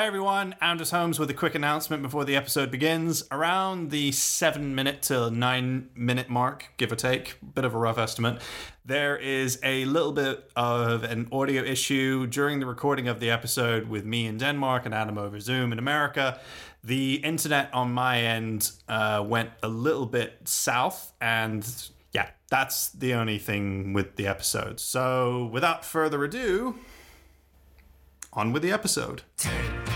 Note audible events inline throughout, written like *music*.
Hi everyone, Anders Holmes with a quick announcement before the episode begins. Around the seven minute to nine minute mark, give or take, bit of a rough estimate, there is a little bit of an audio issue during the recording of the episode with me in Denmark and Adam over Zoom in America. The internet on my end uh, went a little bit south, and yeah, that's the only thing with the episode. So without further ado, on with the episode. *laughs*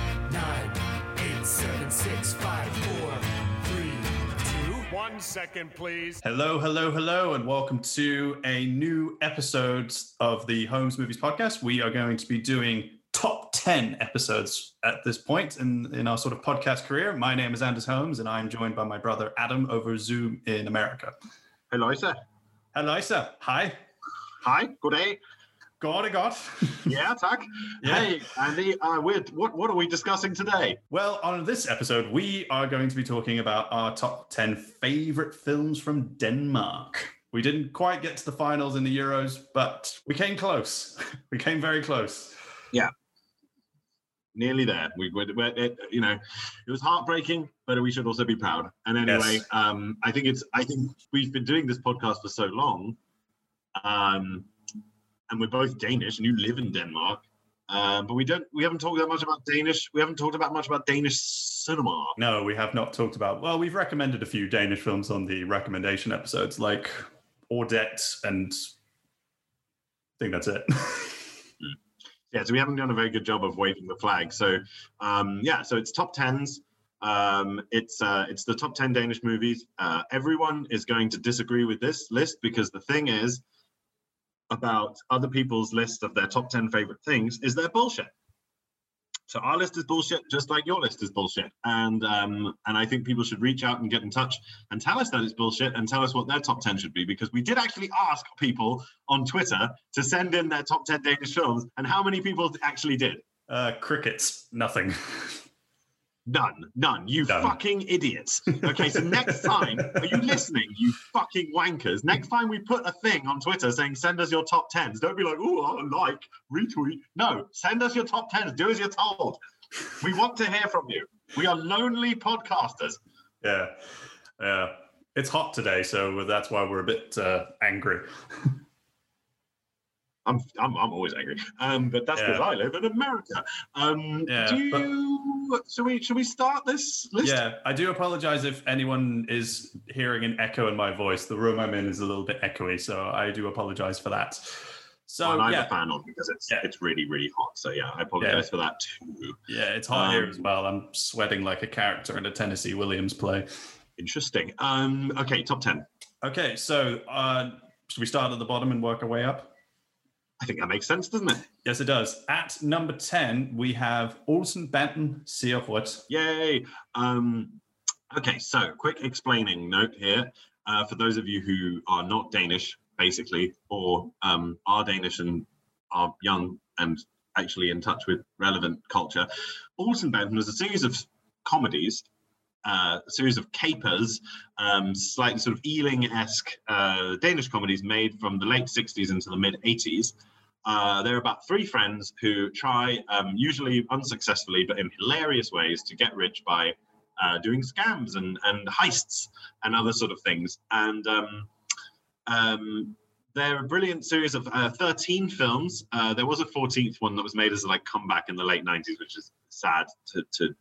second, please. Hello, hello, hello, and welcome to a new episode of the Holmes Movies Podcast. We are going to be doing top 10 episodes at this point in, in our sort of podcast career. My name is Anders Holmes, and I'm joined by my brother Adam over Zoom in America. Hello, sir. Hello, sir. Hi. Hi, good day. God, God. Yeah, tack. *laughs* Yeah. Hey, Andy, uh, we're, what, what are we discussing today? Well, on this episode, we are going to be talking about our top 10 favorite films from Denmark. We didn't quite get to the finals in the Euros, but we came close. *laughs* We came very close. Yeah. Nearly there. We, we, we it, you know, it was heartbreaking, but we should also be proud. And anyway, Yes. um, I think it's, I think we've been doing this podcast for so long, um, and we're both Danish, and you live in Denmark. Um, but we don't. We haven't talked that much about Danish. We haven't talked about much about Danish cinema. No, we have not talked about. Well, we've recommended a few Danish films on the recommendation episodes, like Audette, and I think that's it. *laughs* Yeah, so we haven't done a very good job of waving the flag. So um, yeah, so it's top tens. Um, it's uh, it's the top ten Danish movies. Uh, everyone is going to disagree with this list because the thing is about other people's list of their top ten favorite things is their bullshit. So our list is bullshit, just like your list is bullshit. And um, and I think people should reach out and get in touch and tell us that it's bullshit and tell us what their top ten should be because we did actually ask people on Twitter to send in their top ten Danish films, and how many people actually did? uh, crickets, nothing. *laughs* None, none. You fucking idiots. Okay, so next *laughs* time, are you listening, you fucking wankers? Next time we put a thing on Twitter saying send us your top tens, don't be like, oh, I like, retweet. No, send us your top tens. Do as you're told. We want to hear from you. We are lonely podcasters. yeah, yeah. It's hot today, so that's why we're a bit uh, angry. *laughs* I'm, I'm, I'm always angry. Um, but that's because Yeah. I live in America. Um, Yeah, do but- should we, should we start this list? Yeah, I do apologize if anyone is hearing an echo in my voice. The room I'm in is a little bit echoey, so I do apologize for that. So and I'm yeah, a fan of because it's Yeah. it's really really hot. So yeah, I apologize for that too. yeah, it's hot here Um, as well. I'm sweating like a character in a Tennessee Williams play. Interesting. Um, okay, top ten. Okay, so uh, should we start at the bottom and work our way up? I think that makes sense, doesn't it? Yes, it does. At number 10, we have Olsenbanden ser rødt. Yay! Um, okay, so quick explaining note here uh, for those of you who are not Danish, basically, or um, are Danish and are young and actually in touch with relevant culture. Olsenbanden was a series of comedies, uh, a series of capers, um, slightly sort of Ealing-esque uh, Danish comedies made from the late 60s into the mid 80s. Uh, they're about three friends who try, um, usually unsuccessfully, but in hilarious ways, to get rich by uh, doing scams and, and heists and other sort of things. And um, um, they're a brilliant series of uh, 13 films. Uh, there was a 14th one that was made as a like comeback in the late 90s, which is sad to, to,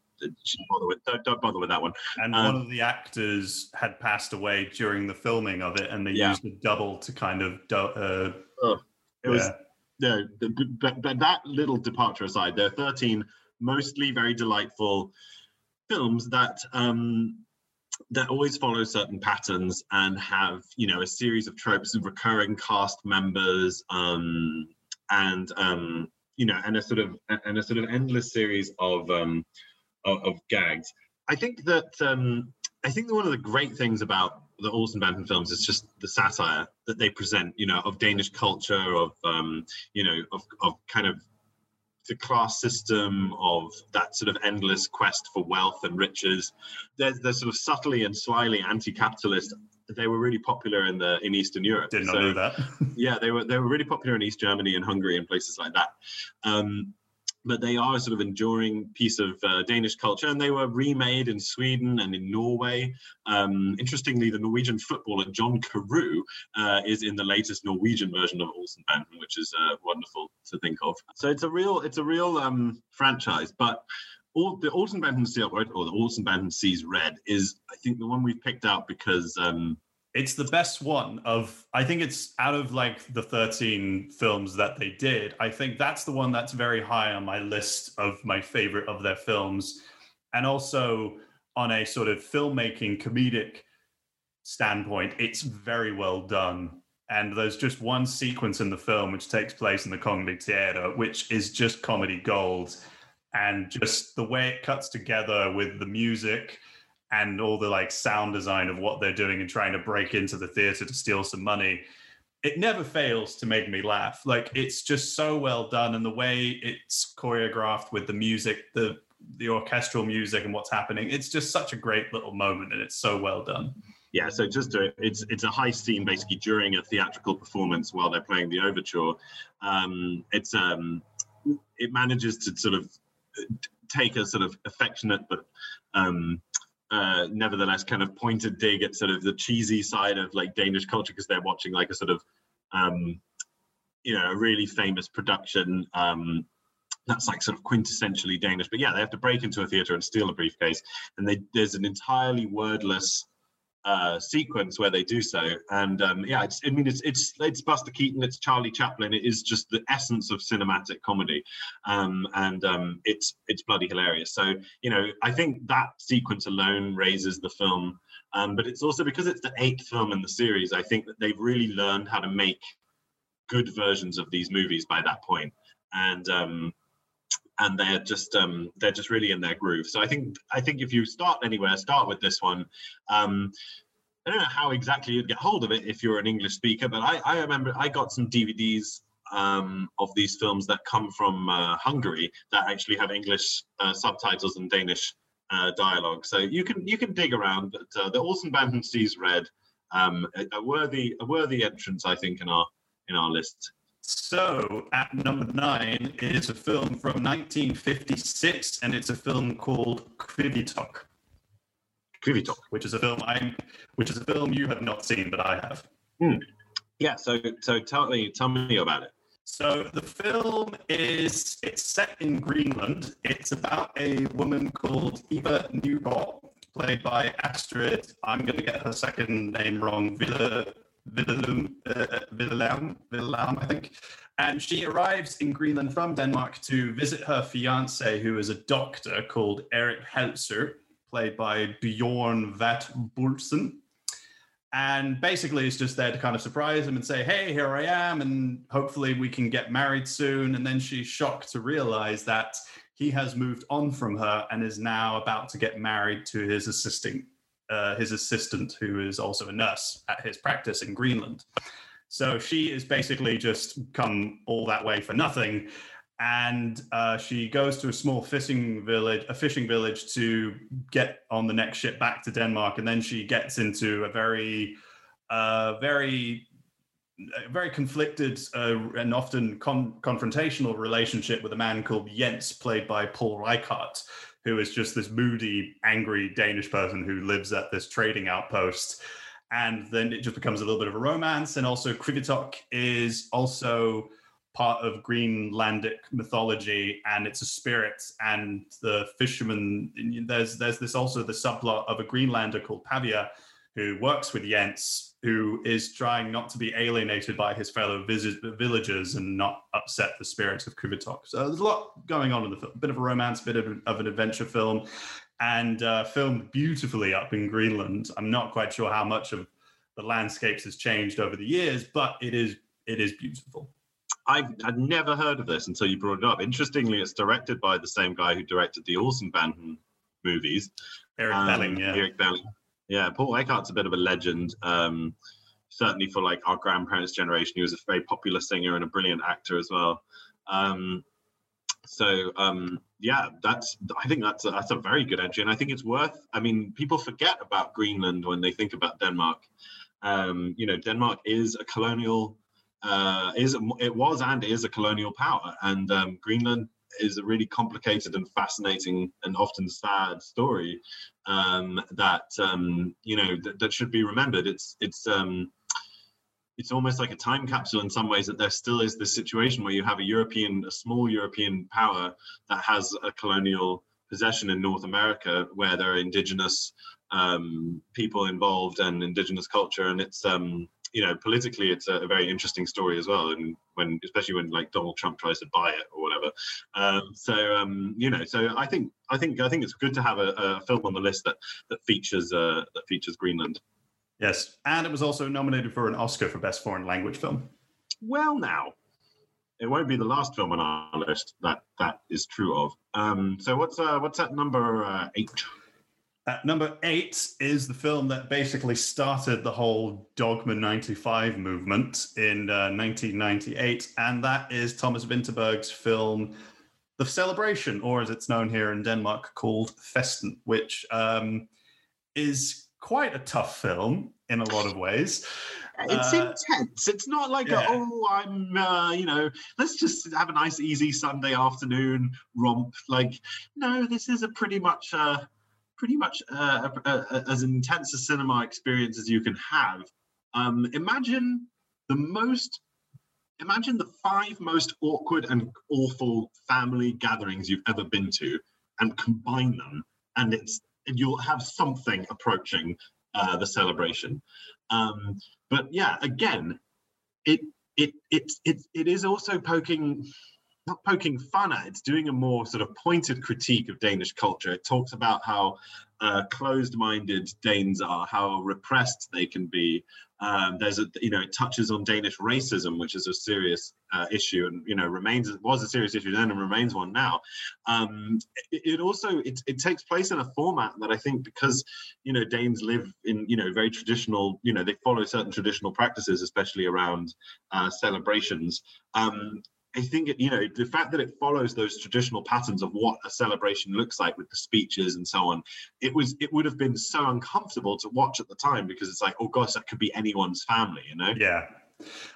bother with. Don't, don't bother with that one. And Um, one of the actors had passed away during the filming of it, and they Yeah. used a double to kind of. Do- uh, It was yeah. no, the- but, but that little departure aside, there are 13 mostly very delightful films that um, that always follow certain patterns and have you know a series of tropes of recurring cast members um, and um, you know and a sort of and a sort of endless series of um, of, of gags. I think that um, I think that one of the great things about the Olsenbanden films is just the satire that they present, you know, of Danish culture, of um, you know, of of kind of the class system, of that sort of endless quest for wealth and riches. They're, they're sort of subtly and slyly anti-capitalist. They were really popular in the in Eastern Europe. Did not So- know that. *laughs* yeah, they were they were really popular in East Germany and Hungary and places like that. Um, but they are a sort of enduring piece of uh, Danish culture, and they were remade in Sweden and in Norway. Um, interestingly, the Norwegian footballer John Carew uh, is in the latest Norwegian version of Olsenbanden, which is uh, wonderful to think of. So it's a real, it's a real um, franchise, but. All, the Olsenbanden Seal, or the Olsenbanden Sees Red, is I think the one we've picked out because um, It's the best one of I think it's out of like the 13 films that they did. I think that's the one that's very high on my list of my favorite of their films. And also on a sort of filmmaking comedic standpoint, it's very well done. And there's just one sequence in the film which takes place in the Theater, which is just comedy gold. And just the way it cuts together with the music and all the like sound design of what they're doing and trying to break into the theater to steal some money it never fails to make me laugh like it's just so well done and the way it's choreographed with the music the the orchestral music and what's happening it's just such a great little moment and it's so well done Yeah, so just to, it's it's a high scene basically during a theatrical performance while they're playing the overture. Um, it's um, it manages to sort of take a sort of affectionate but um, uh, nevertheless kind of pointed dig at sort of the cheesy side of like Danish culture because they're watching like a sort of um, you know a really famous production um, that's like sort of quintessentially Danish. But yeah, they have to break into a theater and steal a briefcase, and they, there's an entirely wordless uh, sequence where they do so. And um, yeah, I mean, it's it's it's Buster Keaton, it's Charlie Chaplin. It is just the essence of cinematic comedy, um, and um, it's it's bloody hilarious. So you know, I think that sequence alone raises the film. Um, but it's also because it's the eighth film in the series. I think that they've really learned how to make good versions of these movies by that point, and um, and they're just um, they're just really in their groove. So I think I think if you start anywhere, start with this one. Um, I don't know how exactly you'd get hold of it if you're an English speaker, but I, I remember I got some DVDs um, of these films that come from uh, Hungary that actually have English uh, subtitles and Danish uh, dialogue. So you can you can dig around. But uh, the Olsenbanden sees red, um, a, a worthy a worthy entrance, I think, in our in our list. So at number nine is a film from 1956 and it's a film called Qivitoq Qivitoq. which is a film i which is a film you have not seen but i have hmm. Yeah. So so tell me tell me about it. So the film is it's set in Greenland. It's about a woman called Eva Newgård, played by Astrid. I'm going to get her second name wrong. Villa Villaume, uh, I think. And she arrives in Greenland from Denmark to visit her fiance, who is a doctor called Eric Heltzer, played by Bjorn Vat Bulsen and basically it's just there to kind of surprise him and say hey here i am and hopefully we can get married soon. And then she's shocked to realize that he has moved on from her and is now about to get married to his assistant uh, his assistant who is also a nurse at his practice in greenland. So she is basically just come all that way for nothing. And uh, she goes to a small fishing village, a fishing village, to get on the next ship back to Denmark, and then she gets into a very, uh, very, very conflicted uh, and often con- confrontational relationship with a man called Jens, played by Poul Reichhardt, who is just this moody, angry Danish person who lives at this trading outpost. And then it just becomes a little bit of a romance. And also, Qivitoq is also part of Greenlandic mythology, and it's a spirit. And the fisherman, there's there's this also the subplot of a Greenlander called Pavia, who works with Jens, who is trying not to be alienated by his fellow visit, villagers and not upset the spirits of Qivitoq. So there's a lot going on in the film, a bit of a romance, bit of, of an adventure film, and uh, filmed beautifully up in Greenland. I'm not quite sure how much of the landscapes has changed over the years, but it is it is beautiful. I've, I'd never heard of this until you brought it up. Interestingly, it's directed by the same guy who directed the Olsenbanden movies. Eric Um, Balling, yeah. Erik Balling. Yeah, Poul Reichhardt's a bit of a legend. Um, certainly for like our grandparents' generation, he was a very popular singer and a brilliant actor as well. Um, so um, yeah, that's I think that's a, that's a very good entry, and I think it's worth. I mean, people forget about Greenland when they think about Denmark. Um, you know, Denmark is a colonial, uh, is it was and is a colonial power, and um, Greenland is a really complicated and fascinating and often sad story um, that um, you know that, that should be remembered. It's it's um, it's almost like a time capsule in some ways that there still is this situation where you have a European, a small European power that has a colonial possession in North America where there are indigenous um, people involved and indigenous culture, and it's um, you know politically it's a, a, very interesting story as well, and when especially when like Donald Trump tries to buy it or whatever. Um, so um, you know, so I think I think I think it's good to have a, a film on the list that that features uh, that features Greenland. Yes, and it was also nominated for an Oscar for Best Foreign Language Film. Well, now it won't be the last film on our list that that is true of. Um, so what's uh, what's that number uh, eight? At number eight is the film that basically started the whole Dogma 95 movement in uh, 1998, and that is Thomas Vinterberg's film The Celebration, or as it's known here in Denmark, called Festen, which um, is quite a tough film in a lot of ways. It's uh, intense. It's not like yeah. a, oh, I'm, uh, you know, let's just have a nice, easy Sunday afternoon romp. Like, no, this is a pretty much, uh, pretty much uh, a, a, as intense a cinema experience as you can have. Um, imagine the most imagine the five most awkward and awful family gatherings you've ever been to and combine them and it's and you'll have something approaching uh, the celebration. Um, but yeah, again, it it it it it is also poking not poking fun at it's doing a more sort of pointed critique of danish culture. It talks about how uh, closed-minded danes are how repressed they can be. Um, there's a you know it touches on danish racism which is a serious uh, issue and you know remains was a serious issue then and remains one now. Um, it, it, also it, it takes place in a format that i think because you know danes live in you know very traditional you know they follow certain traditional practices especially around uh, celebrations. Um, I think it, you know the fact that it follows those traditional patterns of what a celebration looks like with the speeches and so on. It was it would have been so uncomfortable to watch at the time because it's like, oh gosh, that could be anyone's family, you know? Yeah.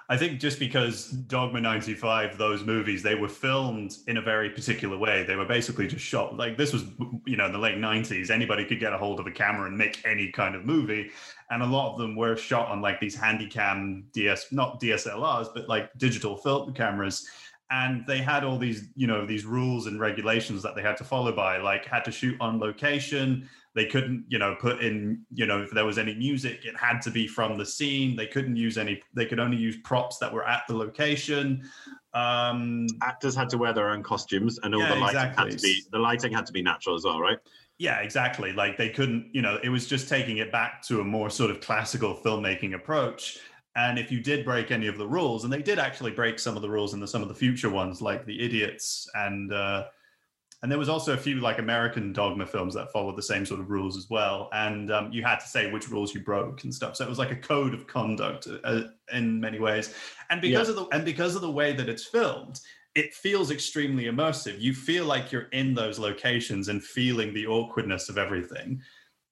I think just because Dogma 95, those movies, they were filmed in a very particular way. They were basically just shot like this was, you know, in the late 90s. Anybody could get a hold of a camera and make any kind of movie. And a lot of them were shot on like these handycam DS, not DSLRs, but like digital film cameras and they had all these you know these rules and regulations that they had to follow by like had to shoot on location. They couldn't you know put in you know if there was any music it had to be from the scene. They couldn't use any they could only use props that were at the location. Um actors had to wear their own costumes and all yeah, the lighting exactly. had to be the lighting had to be natural as well right? Yeah exactly. Like they couldn't you know it was just taking it back to a more sort of classical filmmaking approach and if you did break any of the rules, and they did actually break some of the rules in the, some of the future ones, like the idiots, and uh, and there was also a few like American dogma films that followed the same sort of rules as well. And um, you had to say which rules you broke and stuff. So it was like a code of conduct uh, in many ways. And because yeah. of the and because of the way that it's filmed, it feels extremely immersive. You feel like you're in those locations and feeling the awkwardness of everything.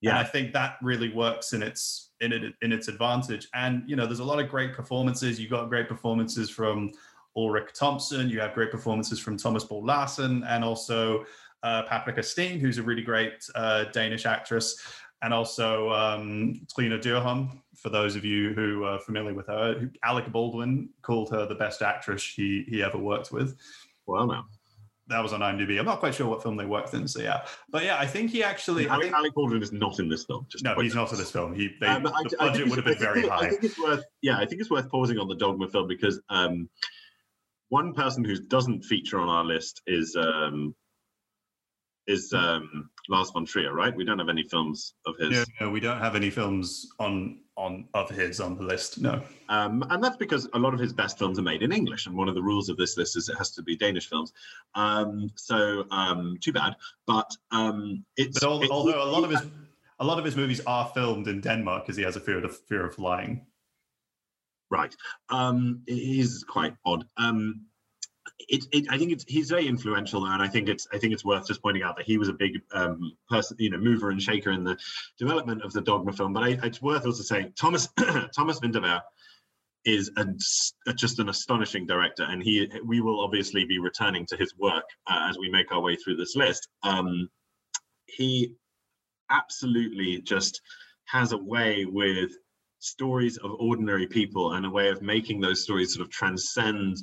Yeah, and I think that really works in its in it in its advantage. And you know, there's a lot of great performances. You got great performances from Ulrich Thomsen. You have great performances from Thomas Bo Larsen and also uh, Paprika Steen, who's a really great uh, Danish actress, and also um, Trine Dyrholm. For those of you who are familiar with her, Alec Baldwin called her the best actress he he ever worked with. Well, now that was on IMDb. I'm not quite sure what film they worked in, so yeah. But yeah, I think he actually. Alec, think, Alec Baldwin is not in this film. no, he's not in this film. He they, um, the I, budget I would have been very high. I think it's worth. Yeah, I think it's worth pausing on the Dogma film because um, one person who doesn't feature on our list is um, is um, Lars von Trier, right? We don't have any films of his. No, no, we don't have any films on on of his on the list. No, um, and that's because a lot of his best films are made in English, and one of the rules of this list is it has to be Danish films. Um, so um, too bad, but um, it's. But it, although a lot of his a lot of his movies are filmed in Denmark because he has a fear of fear of flying. Right, um, it is quite odd. Um, it, it, I think it's he's very influential there, and I think it's I think it's worth just pointing out that he was a big um, person, you know, mover and shaker in the development of the Dogma film. But I, it's worth also saying Thomas *coughs* Thomas Vinterberg is a- just an astonishing director, and he we will obviously be returning to his work uh, as we make our way through this list. Um, he absolutely just has a way with stories of ordinary people and a way of making those stories sort of transcend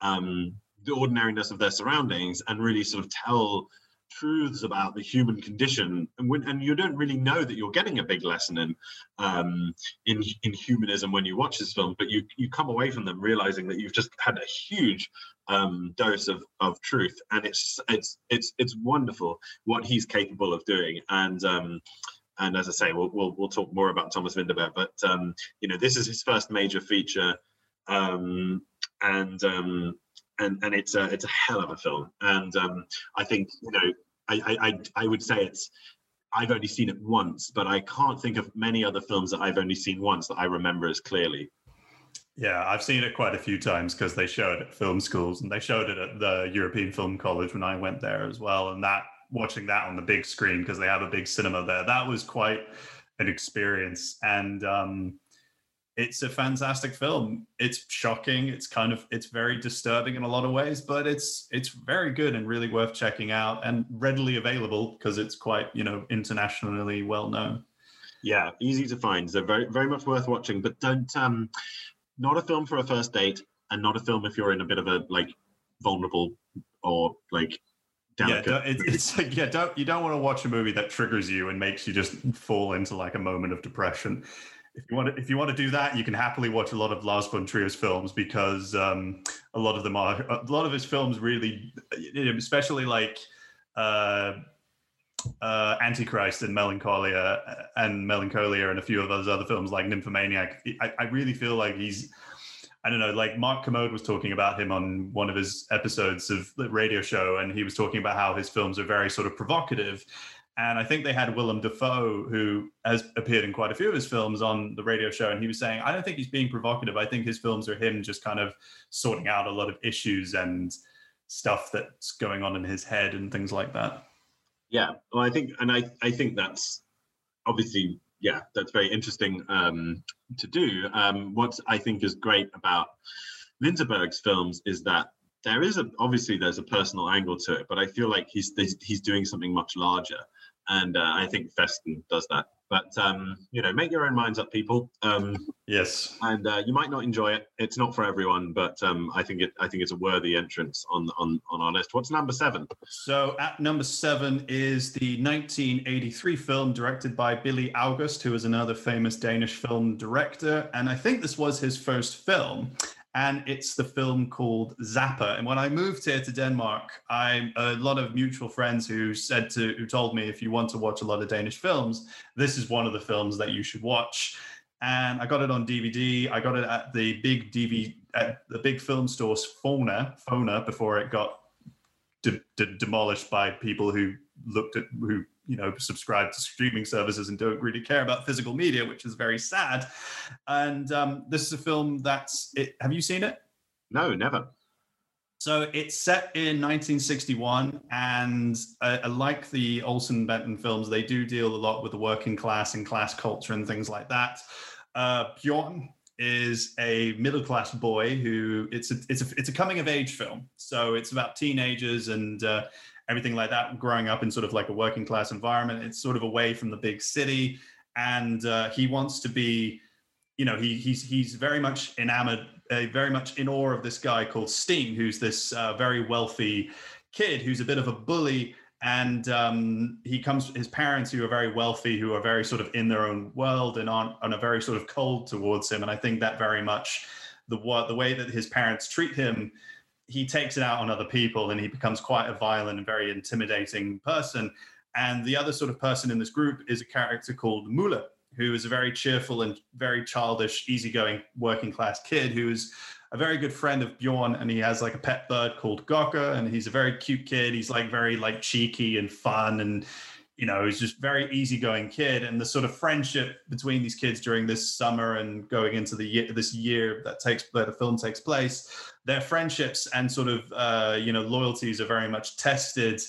um, the ordinariness of their surroundings and really sort of tell truths about the human condition. And when and you don't really know that you're getting a big lesson in um in in humanism when you watch this film but you you come away from them realizing that you've just had a huge um dose of of truth. And it's it's it's it's wonderful what he's capable of doing. And um and as I say, we'll we'll, we'll talk more about Thomas Vinterberg. But um, you know, this is his first major feature, um, and um, and and it's a it's a hell of a film. And um, I think you know, I, I I would say it's. I've only seen it once, but I can't think of many other films that I've only seen once that I remember as clearly. Yeah, I've seen it quite a few times because they show it at film schools and they showed it at the European Film College when I went there as well. And that watching that on the big screen because they have a big cinema there, that was quite an experience. And um, it's a fantastic film. It's shocking. It's kind of it's very disturbing in a lot of ways, but it's it's very good and really worth checking out and readily available because it's quite you know internationally well known. Yeah, easy to find. So very very much worth watching. But don't um, not a film for a first date, and not a film if you're in a bit of a like vulnerable or like Yeah, delicate. it's, it's like yeah, don't you don't want to watch a movie that triggers you and makes you just fall into like a moment of depression. If you want to, if you want to do that, you can happily watch a lot of Lars von Trier's films because um, a lot of them are a lot of his films really, especially like uh, uh, Antichrist and Melancholia and Melancholia and a few of those other films like Nymphomaniac. I, I really feel like he's I don't know, like Mark Kermode was talking about him on one of his episodes of the radio show, and he was talking about how his films are very sort of provocative. And I think they had Willem Dafoe, who has appeared in quite a few of his films on the radio show, and he was saying, I don't think he's being provocative. I think his films are him just kind of sorting out a lot of issues and stuff that's going on in his head and things like that. Yeah, well, I think, and I, I think that's obviously, yeah, that's very interesting um, to do. Um, what I think is great about Vinterberg's films is that there is a obviously there's a personal angle to it, but I feel like he's he's, he's doing something much larger, and uh, I think Festen does that. But um, you know, make your own minds up, people. Um, Yes. and uh, you might not enjoy it. It's not for everyone, but um, I think it I think it's a worthy entrance on on on our list. What's number seven? So at number seven is the 1983 film directed by Bille August, who is another famous Danish film director. And I think this was his first film. And it's the film called Zappa. And when I moved here to Denmark, I a lot of mutual friends who said to who told me if you want to watch a lot of Danish films, this is one of the films that you should watch. And I got it on DVD. I got it at the big DV at the big film stores Fona, Fona before it got de- de- demolished by people who looked at who you know subscribe to streaming services and don't really care about physical media, which is very sad. And um, this is a film that's it. Have you seen it? No, never. So it's set in 1961, and uh, like the Olsenbanden films, they do deal a lot with the working class and class culture and things like that. Uh, Bjorn is a middle class boy who it's a it's a it's a coming of age film. So it's about teenagers and uh, everything like that, growing up in sort of like a working class environment. It's sort of away from the big city, and uh, he wants to be you know he he's he's very much enamored uh, very much in awe of this guy called Steen who's this uh, very wealthy kid who's a bit of a bully and um, he comes his parents who are very wealthy who are very sort of in their own world and aren't and are very sort of cold towards him and I think that very much the what the way that his parents treat him he takes it out on other people and he becomes quite a violent and very intimidating person and the other sort of person in this group is a character called Mula, who is a very cheerful and very childish, easygoing working class kid who's a very good friend of Bjorn, and he has like a pet bird called Gokka, and he's a very cute kid. He's like very like cheeky and fun, and you know, he's just very easygoing kid. And the sort of friendship between these kids during this summer and going into the year, this year that takes that the film takes place, their friendships and sort of uh, you know loyalties are very much tested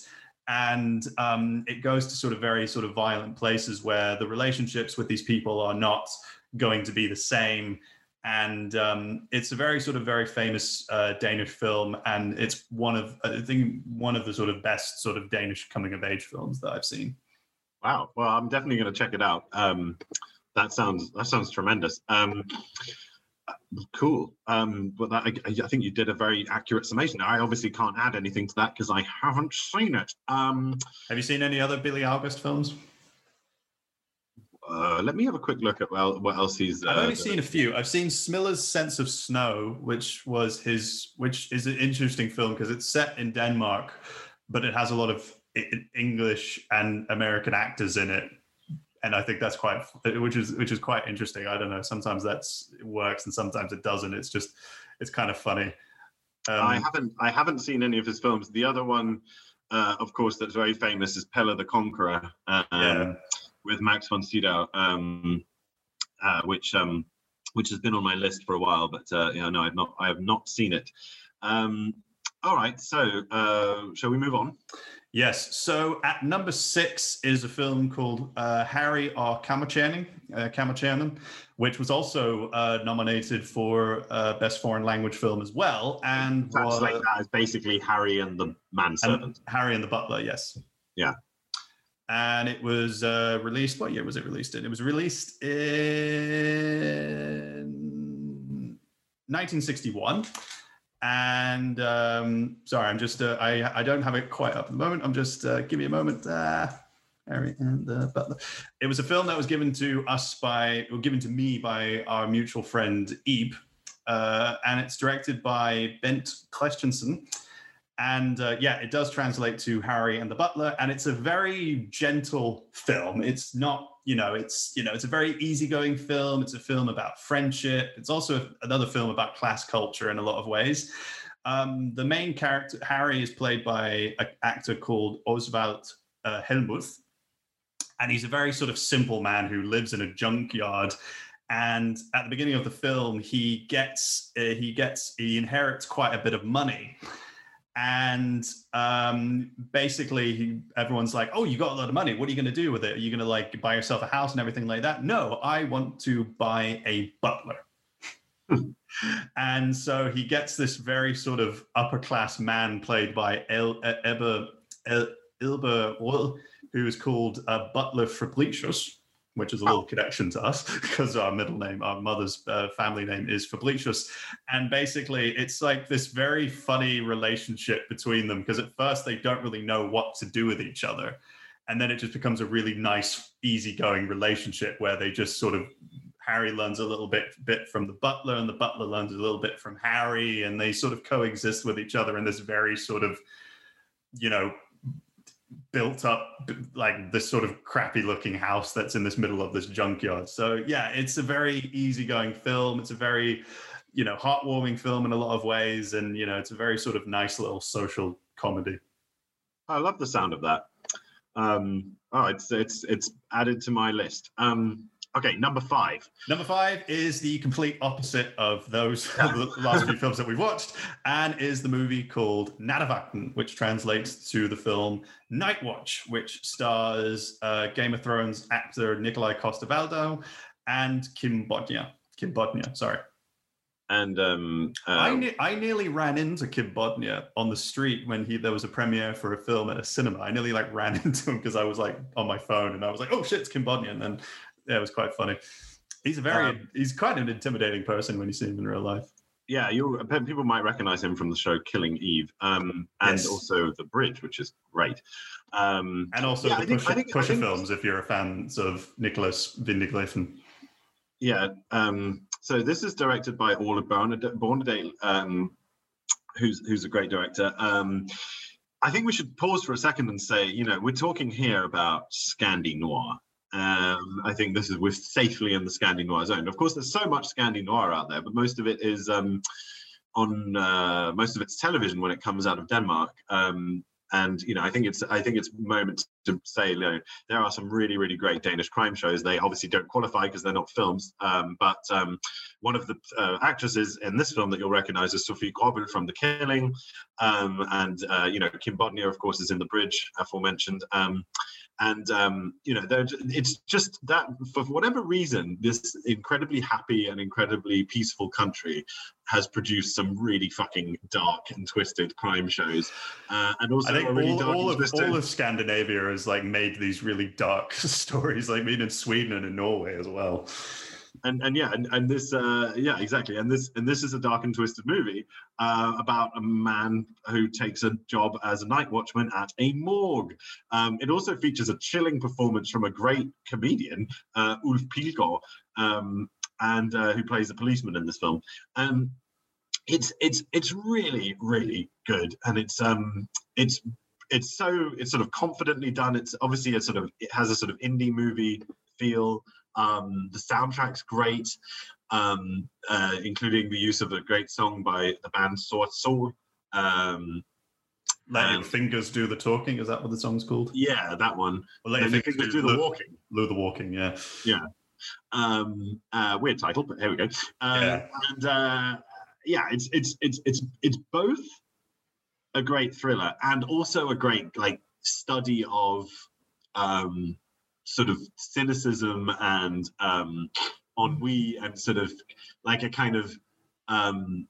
and um, it goes to sort of very sort of violent places where the relationships with these people are not going to be the same and um, it's a very sort of very famous uh, Danish film, and it's one of I think one of the sort of best sort of Danish coming of age films that I've seen. Wow. Well, I'm definitely going to check it out. Um, that sounds that sounds tremendous. Um, cool. Um, but that, I, I think you did a very accurate summation. I obviously can't add anything to that because I haven't seen it. Um, Have you seen any other Bille August films? Uh, let me have a quick look at well, what else he's. Uh, I've only seen a few. I've seen Smilla's Sense of Snow, which was his, which is an interesting film because it's set in Denmark, but it has a lot of English and American actors in it, and I think that's quite, which is which is quite interesting. I don't know. Sometimes that's it works, and sometimes it doesn't. It's just, it's kind of funny. Um, I haven't I haven't seen any of his films. The other one, uh, of course, that's very famous is Pelle the Conqueror. Um, Yeah. With Max von Sydow, um, uh, which um, which has been on my list for a while, but uh, yeah, no, I've not I have not seen it. Um, all right, so uh, shall we move on? Yes. So at number six is a film called uh, Harry og kammertjeneren, uh, which was also uh, nominated for uh, Best Foreign Language Film as well, and was Translate that as basically Harry and the manservant. and Harry and the Butler. Yes. Yeah. And it was uh, released. What year was it released in? It was released in 1961. And um, sorry, I'm just uh, I I don't have it quite up at the moment. I'm just uh, give me a moment. Uh, Harry and the Butler. It was a film that was given to us by, or given to me by our mutual friend Ebe, uh, and it's directed by Bent Christensen. And uh, yeah, it does translate to Harry and the Butler, and it's a very gentle film. It's not, you know, it's you know, it's a very easygoing film. It's a film about friendship. It's also another film about class culture in a lot of ways. Um, the main character, Harry, is played by an actor called Osvald uh, Helmuth, and he's a very sort of simple man who lives in a junkyard. And at the beginning of the film, he gets uh, he gets he inherits quite a bit of money and um, basically he, everyone's like oh you got a lot of money. What are you going to do with it? Are you going to like buy yourself a house and everything like that? No i want to buy a butler. *laughs* And so he gets this very sort of upper class man played by El, uh, Eber, El, Ilber who is called uh, Butler Fabricius, which is a little connection to us *laughs* because our middle name, our mother's uh, family name is Fabricius. And basically, it's like this very funny relationship between them because at first they don't really know what to do with each other. And then it just becomes a really nice, easygoing relationship where they just sort of Harry learns a little bit bit from the butler, and the butler learns a little bit from Harry, and they sort of coexist with each other in this very sort of, you know, built up like this sort of crappy looking house that's in this middle of this junkyard. So yeah, it's a very easygoing film. It's a very, you know, heartwarming film in a lot of ways, and you know, it's a very sort of nice little social comedy. I love the sound of that. Um, oh, it's it's it's added to my list. Um, okay, number five. Number five is the complete opposite of those *laughs* the last few *laughs* films that we've watched, and is the movie called Nattevagten, which translates to the film Night Watch, which stars uh, Game of Thrones actor Nikolai Coster-Waldau and Kim Bodnia. Kim Bodnia, sorry. And um, uh, I, ne- I nearly ran into Kim Bodnia on the street when he there was a premiere for a film at a cinema. I nearly like ran *laughs* into him because I was like on my phone and I was like, oh shit, it's Kim Bodnia. And then yeah, it was quite funny. He's a very Um, he's quite an intimidating person when you see him in real life. yeah, you people might recognize him from the show Killing Eve, um, and Yes. also The Bridge, which is great. Um, And also Yeah, the think- Pusher, think- Pusher think- films if you're a fan of Nicolas Winding Refn. yeah, um, so this is directed by Orla Bornedal um, who's who's a great director. Um, I think we should pause for a second and say, you know, we're talking here about Scandi noir. Um, I think this is we're safely in the Scandi noir zone. Of course, there's so much Scandi noir out there, but most of it is um, on uh, most of it's television when it comes out of Denmark. Um, and you know, I think it's I think it's moment to say, you know, there are some really really great Danish crime shows. They obviously don't qualify because they're not films, um, but um, one of the uh, actresses in this film that you'll recognize is Sophie Gråbøl from The Killing, um, and uh, you know Kim Bodnia, of course, is in The Bridge, aforementioned. And um, you know, it's just that for whatever reason, this incredibly happy and incredibly peaceful country has produced some really fucking dark and twisted crime shows, uh, and also I think really all, all of all of Scandinavia has like made these really dark *laughs* stories, like made in Sweden and in Norway as well. And and yeah and, and this uh yeah exactly. And this and this is a dark and twisted movie uh about a man who takes a job as a night watchman at a morgue. Um it also features a chilling performance from a great comedian uh ulf pilgaard um and uh, who plays a policeman in this film. Um it's it's it's really really good. And it's um it's it's so it's sort of confidently done. It's obviously a sort of it has a sort of indie movie feel um, the soundtrack's great, um, uh, including the use of a great song by the band Sort Sol. Um, Let Um, your fingers do the talking. Is that what the song's called? yeah, that one. Or let your fingers fingers do the Lou- walking. Lou the walking. Yeah. Um, uh, weird title, but here we go. Uh, Yeah. And uh, yeah, it's it's it's it's it's both a great thriller and also a great like study of um, sort of cynicism and um, ennui and sort of like a kind of um,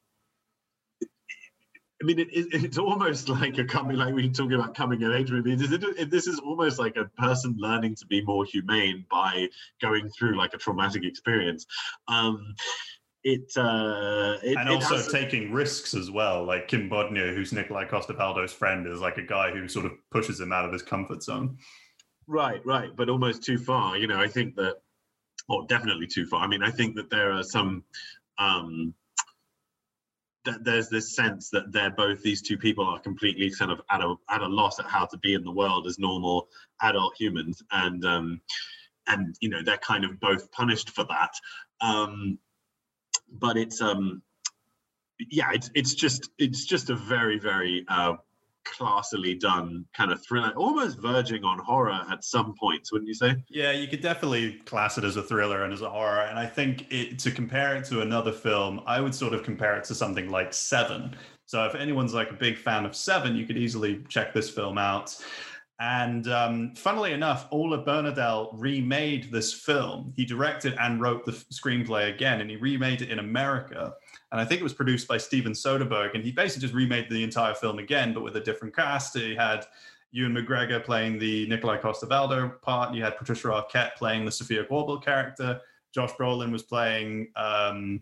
I mean, it, it, it's almost like a coming, like we're talking about coming of age movie. This, it- this is almost like a person learning to be more humane by going through like a traumatic experience. Um, it, uh, it and also has- taking risks as well. Like Kim Bodnia, who's Nikolai Coster-Waldau's friend, is like a guy who sort of pushes him out of his comfort zone. Right, right, but almost too far. You know, I think that, or definitely too far. I mean, I think that there are some, um, that there's this sense that they're both these two people are completely kind of at a at a loss at how to be in the world as normal adult humans, and um, and you know they're kind of both punished for that. Um, but it's um, yeah, it's it's just it's just a very very uh, classily done kind of thriller, almost verging on horror at some points, wouldn't you say? Yeah, you could definitely class it as a thriller and as a horror. And I think it, to compare it to another film, I would sort of compare it to something like Seven. So if anyone's like a big fan of Seven, you could easily check this film out. And um, funnily enough, Ola Bornedal remade this film. He directed and wrote the screenplay again, and he remade it in America. And I think it was produced by Steven Soderbergh. And he basically just remade the entire film again, but with a different cast. He had Ewan McGregor playing the Nikolai Coster-Waldau part. You had Patricia Arquette playing the Sophia Gråbøl character. Josh Brolin was playing um,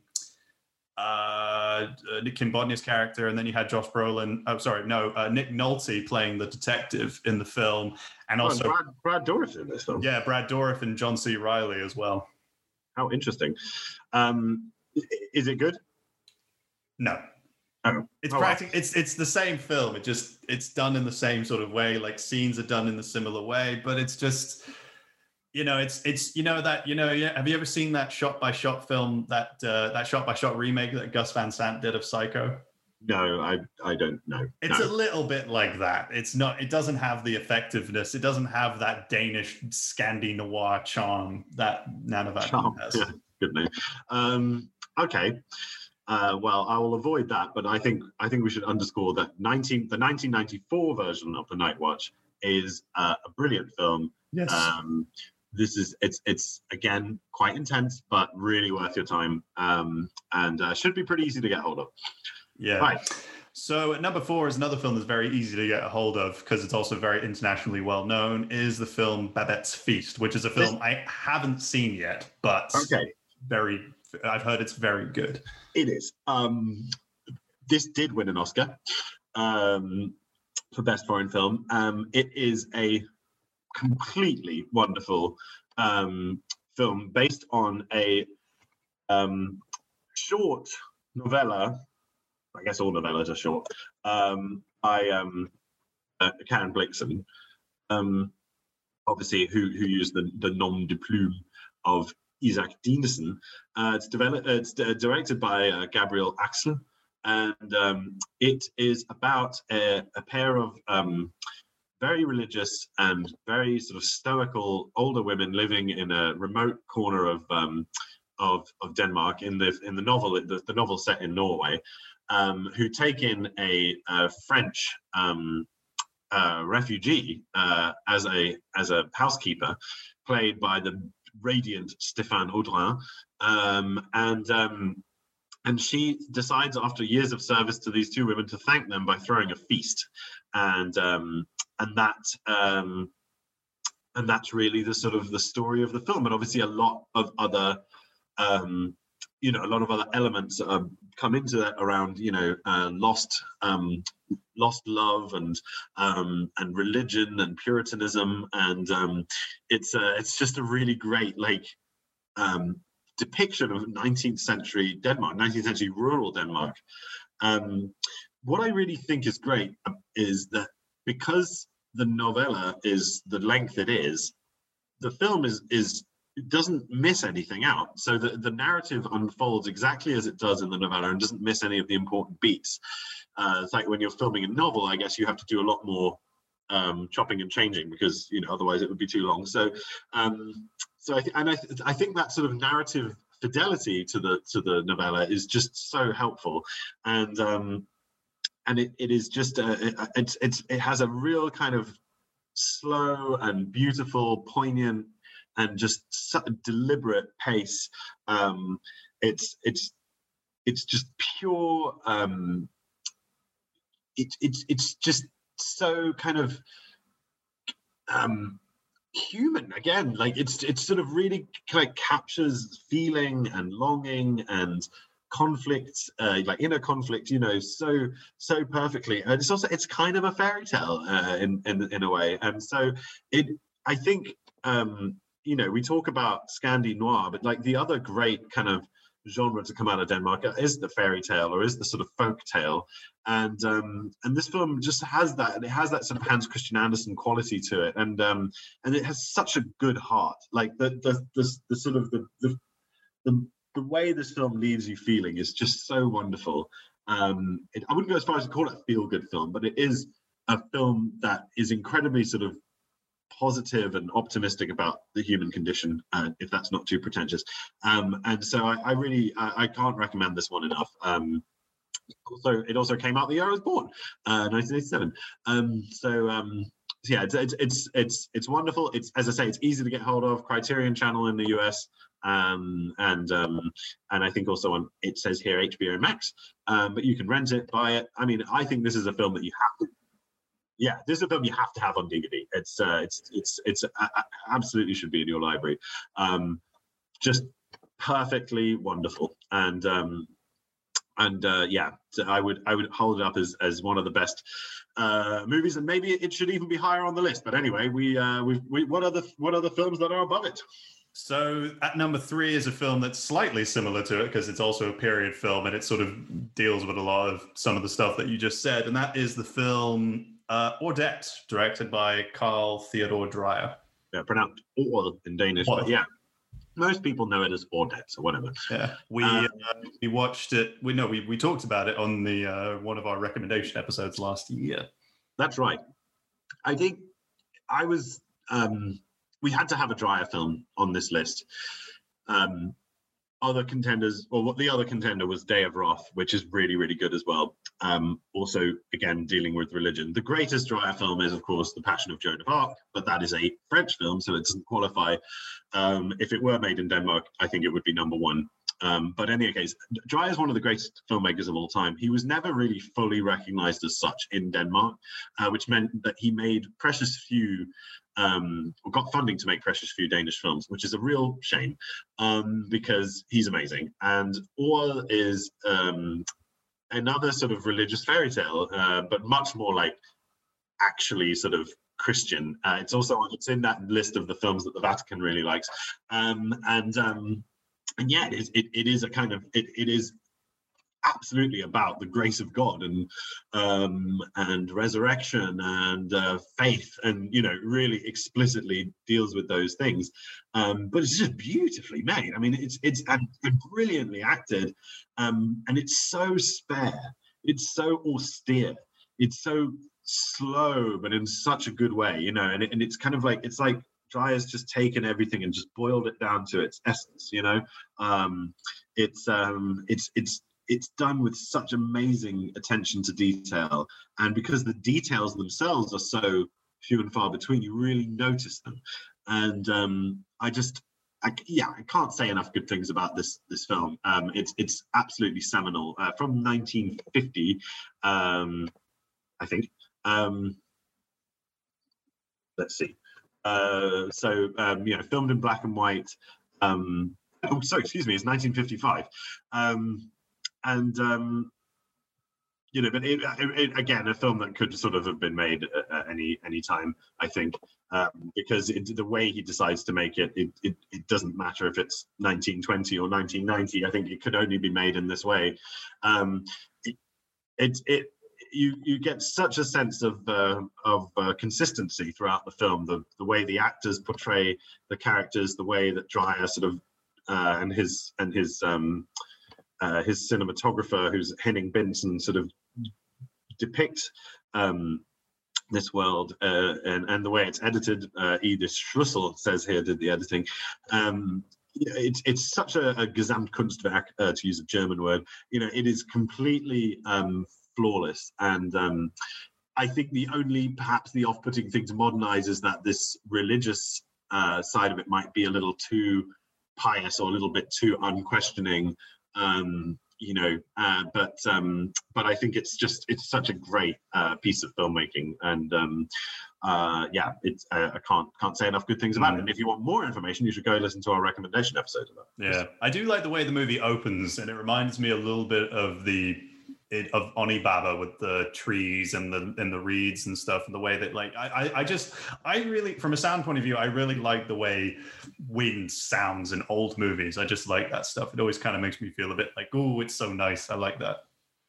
uh, uh, Nick Kim Bodnia's character, and then you had Josh Brolin. Oh, sorry, no, uh, Nick Nolte playing the detective in the film, and Oh, also Brad, Brad Dourif in this film. yeah, Brad Dourif and John C. Reilly as well. How interesting. Um, is it good? No. Oh. It's Oh, wow. it's it's the same film. It just it's done in the same sort of way. Like scenes are done in the similar way, but it's just you know it's it's you know that you know yeah. Have you ever seen that shot by shot film that uh, that shot by shot remake that Gus Van Sant did of Psycho? No, I I don't know. It's no. a little bit like that. It's not. It doesn't have the effectiveness. It doesn't have that Danish Scandi noir charm that Nanovac Charm, has. yeah. good name. Um, okay. Uh, well, I will avoid that, but I think I think we should underscore that 19 the 1994 version of The Night Watch is uh, a brilliant film. Yes. Um, this is it's it's again quite intense, but really worth your time, um, and uh, should be pretty easy to get hold of. Yeah. Right. So number four is another film that's very easy to get a hold of because it's also very internationally well known. Is the film Babette's Feast, which is a film I haven't seen yet, but Okay. very. I've heard it's very good. It is. Um, this did win an Oscar um, for Best Foreign Film. Um, it is a completely wonderful um, film based on a um, short novella. I guess all novellas are short. Um, by um, uh, Karen Blixen, um, obviously who who used the the nom de plume of Isak Dinesen. Uh, it's developed. Uh, it's uh, directed by uh, Gabriel Axel, and um, it is about a, a pair of um, very religious and very sort of stoical older women living in a remote corner of um, of, of Denmark in the in the novel the, the novel set in Norway, um, who take in a, a French um, uh, refugee uh, as a as a housekeeper, played by the radiant Stéphane Audran, um, and um, and she decides after years of service to these two women to thank them by throwing a feast, and um, and that um, and that's really the sort of the story of the film, and obviously a lot of other um, you know a lot of other elements um, come into that around you know uh, lost um, lost love and um, and religion and puritanism. And um, it's uh, it's just a really great like um, depiction of 19th century Denmark 19th century rural Denmark. Um, what I really think is great is that because the novella is the length it is the film is is doesn't miss anything out. So the, the narrative unfolds exactly as it does in the novella and doesn't miss any of the important beats. Uh, it's like when you're filming a novel, I guess you have to do a lot more um, chopping and changing because you know otherwise it would be too long. So, um, so I th- and I, th- I think that sort of narrative fidelity to the to the novella is just so helpful, and um, and it, it is just a, it, it's it's it has a real kind of slow and beautiful, poignant and just deliberate pace. Um, it's it's it's just pure. Um, it, it's it's just so kind of um, human again. Like it's it's sort of really kind of captures feeling and longing and conflict uh, like inner conflict you know so so perfectly and it's also it's kind of a fairy tale uh, in, in in a way and so it i think um you know, we talk about Scandi noir, but like the other great kind of genre to come out of Denmark is the fairy tale or is the sort of folk tale. And um, and this film just has that, and it has that sort of Hans Christian Andersen quality to it, and um, and it has such a good heart. Like the the the, the sort of the, the the the way this film leaves you feeling is just so wonderful. Um, it, I wouldn't go as far as to call it a feel good film, but it is a film that is incredibly sort of positive and optimistic about the human condition, uh, if that's not too pretentious. Um, and so I, I really I, I, can't recommend this one enough. Um, also, it also came out the year I was born, uh, 1987. Um, so um, so yeah, it's, it's it's it's it's wonderful. It's as I say, it's easy to get hold of. Criterion Channel in the US, um, and um, and I think also on it says here HBO Max, um, but you can rent it, buy it. I mean, I think this is a film that you have to yeah, this is a film you have to have on DVD. It's uh, it's it's it's uh, absolutely should be in your library. Um, just perfectly wonderful, and um, and uh, yeah, I would I would hold it up as as one of the best uh, movies, and maybe it should even be higher on the list. But anyway, we uh, we what are the what are the films that are above it? So at number three is a film that's slightly similar to it because it's also a period film and it sort of deals with a lot of some of the stuff that you just said, and that is the film uh, Ordet, directed by Carl Theodor Dreyer. Yeah, pronounced Or in Danish, but yeah, most people know it as Ordet or whatever. Yeah, we um, uh, we watched it. We know we, we talked about it on the uh, one of our recommendation episodes last year. That's right. I think I was. Um, we had to have a Dreyer film on this list. Um, other contenders, or the other contender was Day of Wrath, which is really, really good as well. Um, also, again, dealing with religion. The greatest Dreyer film is, of course, The Passion of Joan of Arc, but that is a French film, so it doesn't qualify. Um, if it were made in Denmark, I think it would be number one. Um, but in any case, Dreyer is one of the greatest filmmakers of all time. He was never really fully recognized as such in Denmark, uh, which meant that he made precious few um, got funding to make precious few Danish films, which is a real shame um, because he's amazing. And Or is um, another sort of religious fairy tale, uh, but much more like actually sort of Christian. Uh, it's also it's in that list of the films that the Vatican really likes, um, and um, and yeah, it is it, it is a kind of it, it is absolutely about the grace of God and um, and resurrection and uh, faith, and you know, really explicitly deals with those things. Um, but it's just beautifully made. I mean, it's it's and, and brilliantly acted, um, and it's so spare. It's so austere. It's so slow, but in such a good way, you know. And, it, and it's kind of like it's like Dreyer's just taken everything and just boiled it down to its essence, you know. Um, it's um, it's it's it's done with such amazing attention to detail. And because the details themselves are so few and far between you really notice them. And um, i just I, yeah i can't say enough good things about this this film. Um, it's it's absolutely seminal. Uh, from 1950 um, i think. Um, let's see. Uh, so um, you know filmed in black and white. Um, oh sorry excuse me it's 1955 um, and um, you know, but it, it, again, a film that could sort of have been made at, any any time, I think, um, because it, the way he decides to make it, it, it, it doesn't matter if it's 1920 or 1990. I think it could only be made in this way. Um, it, it, it you you get such a sense of uh, of uh, consistency throughout the film. The the way the actors portray the characters, the way that Dreyer sort of uh, and his and his um, uh, his cinematographer, who's Henning Bendtsen, sort of depict um, this world uh, and, and the way it's edited. Uh, Edith Schlussel says here did the editing. Um, it's it's such a, a Gesamtkunstwerk uh, to use a German word. You know, it is completely um, flawless, and um, I think the only perhaps the off-putting thing to modernize is that this religious uh, side of it might be a little too pious or a little bit too unquestioning um, you know, uh, but um, but I think it's just it's such a great uh, piece of filmmaking, and um, uh, yeah, it's uh, I can't can't say enough good things about it. And if you want more information, you should go listen to our recommendation episode of that. Yeah, I do like the way the movie opens, and it reminds me a little bit of the it, of Onibaba with the trees and the and the reeds and stuff, and the way that like I, I I just I really from a sound point of view, I really like the way wind sounds in old movies. I just like that stuff. It always kind of makes me feel a bit like, oh, it's so nice. I like that.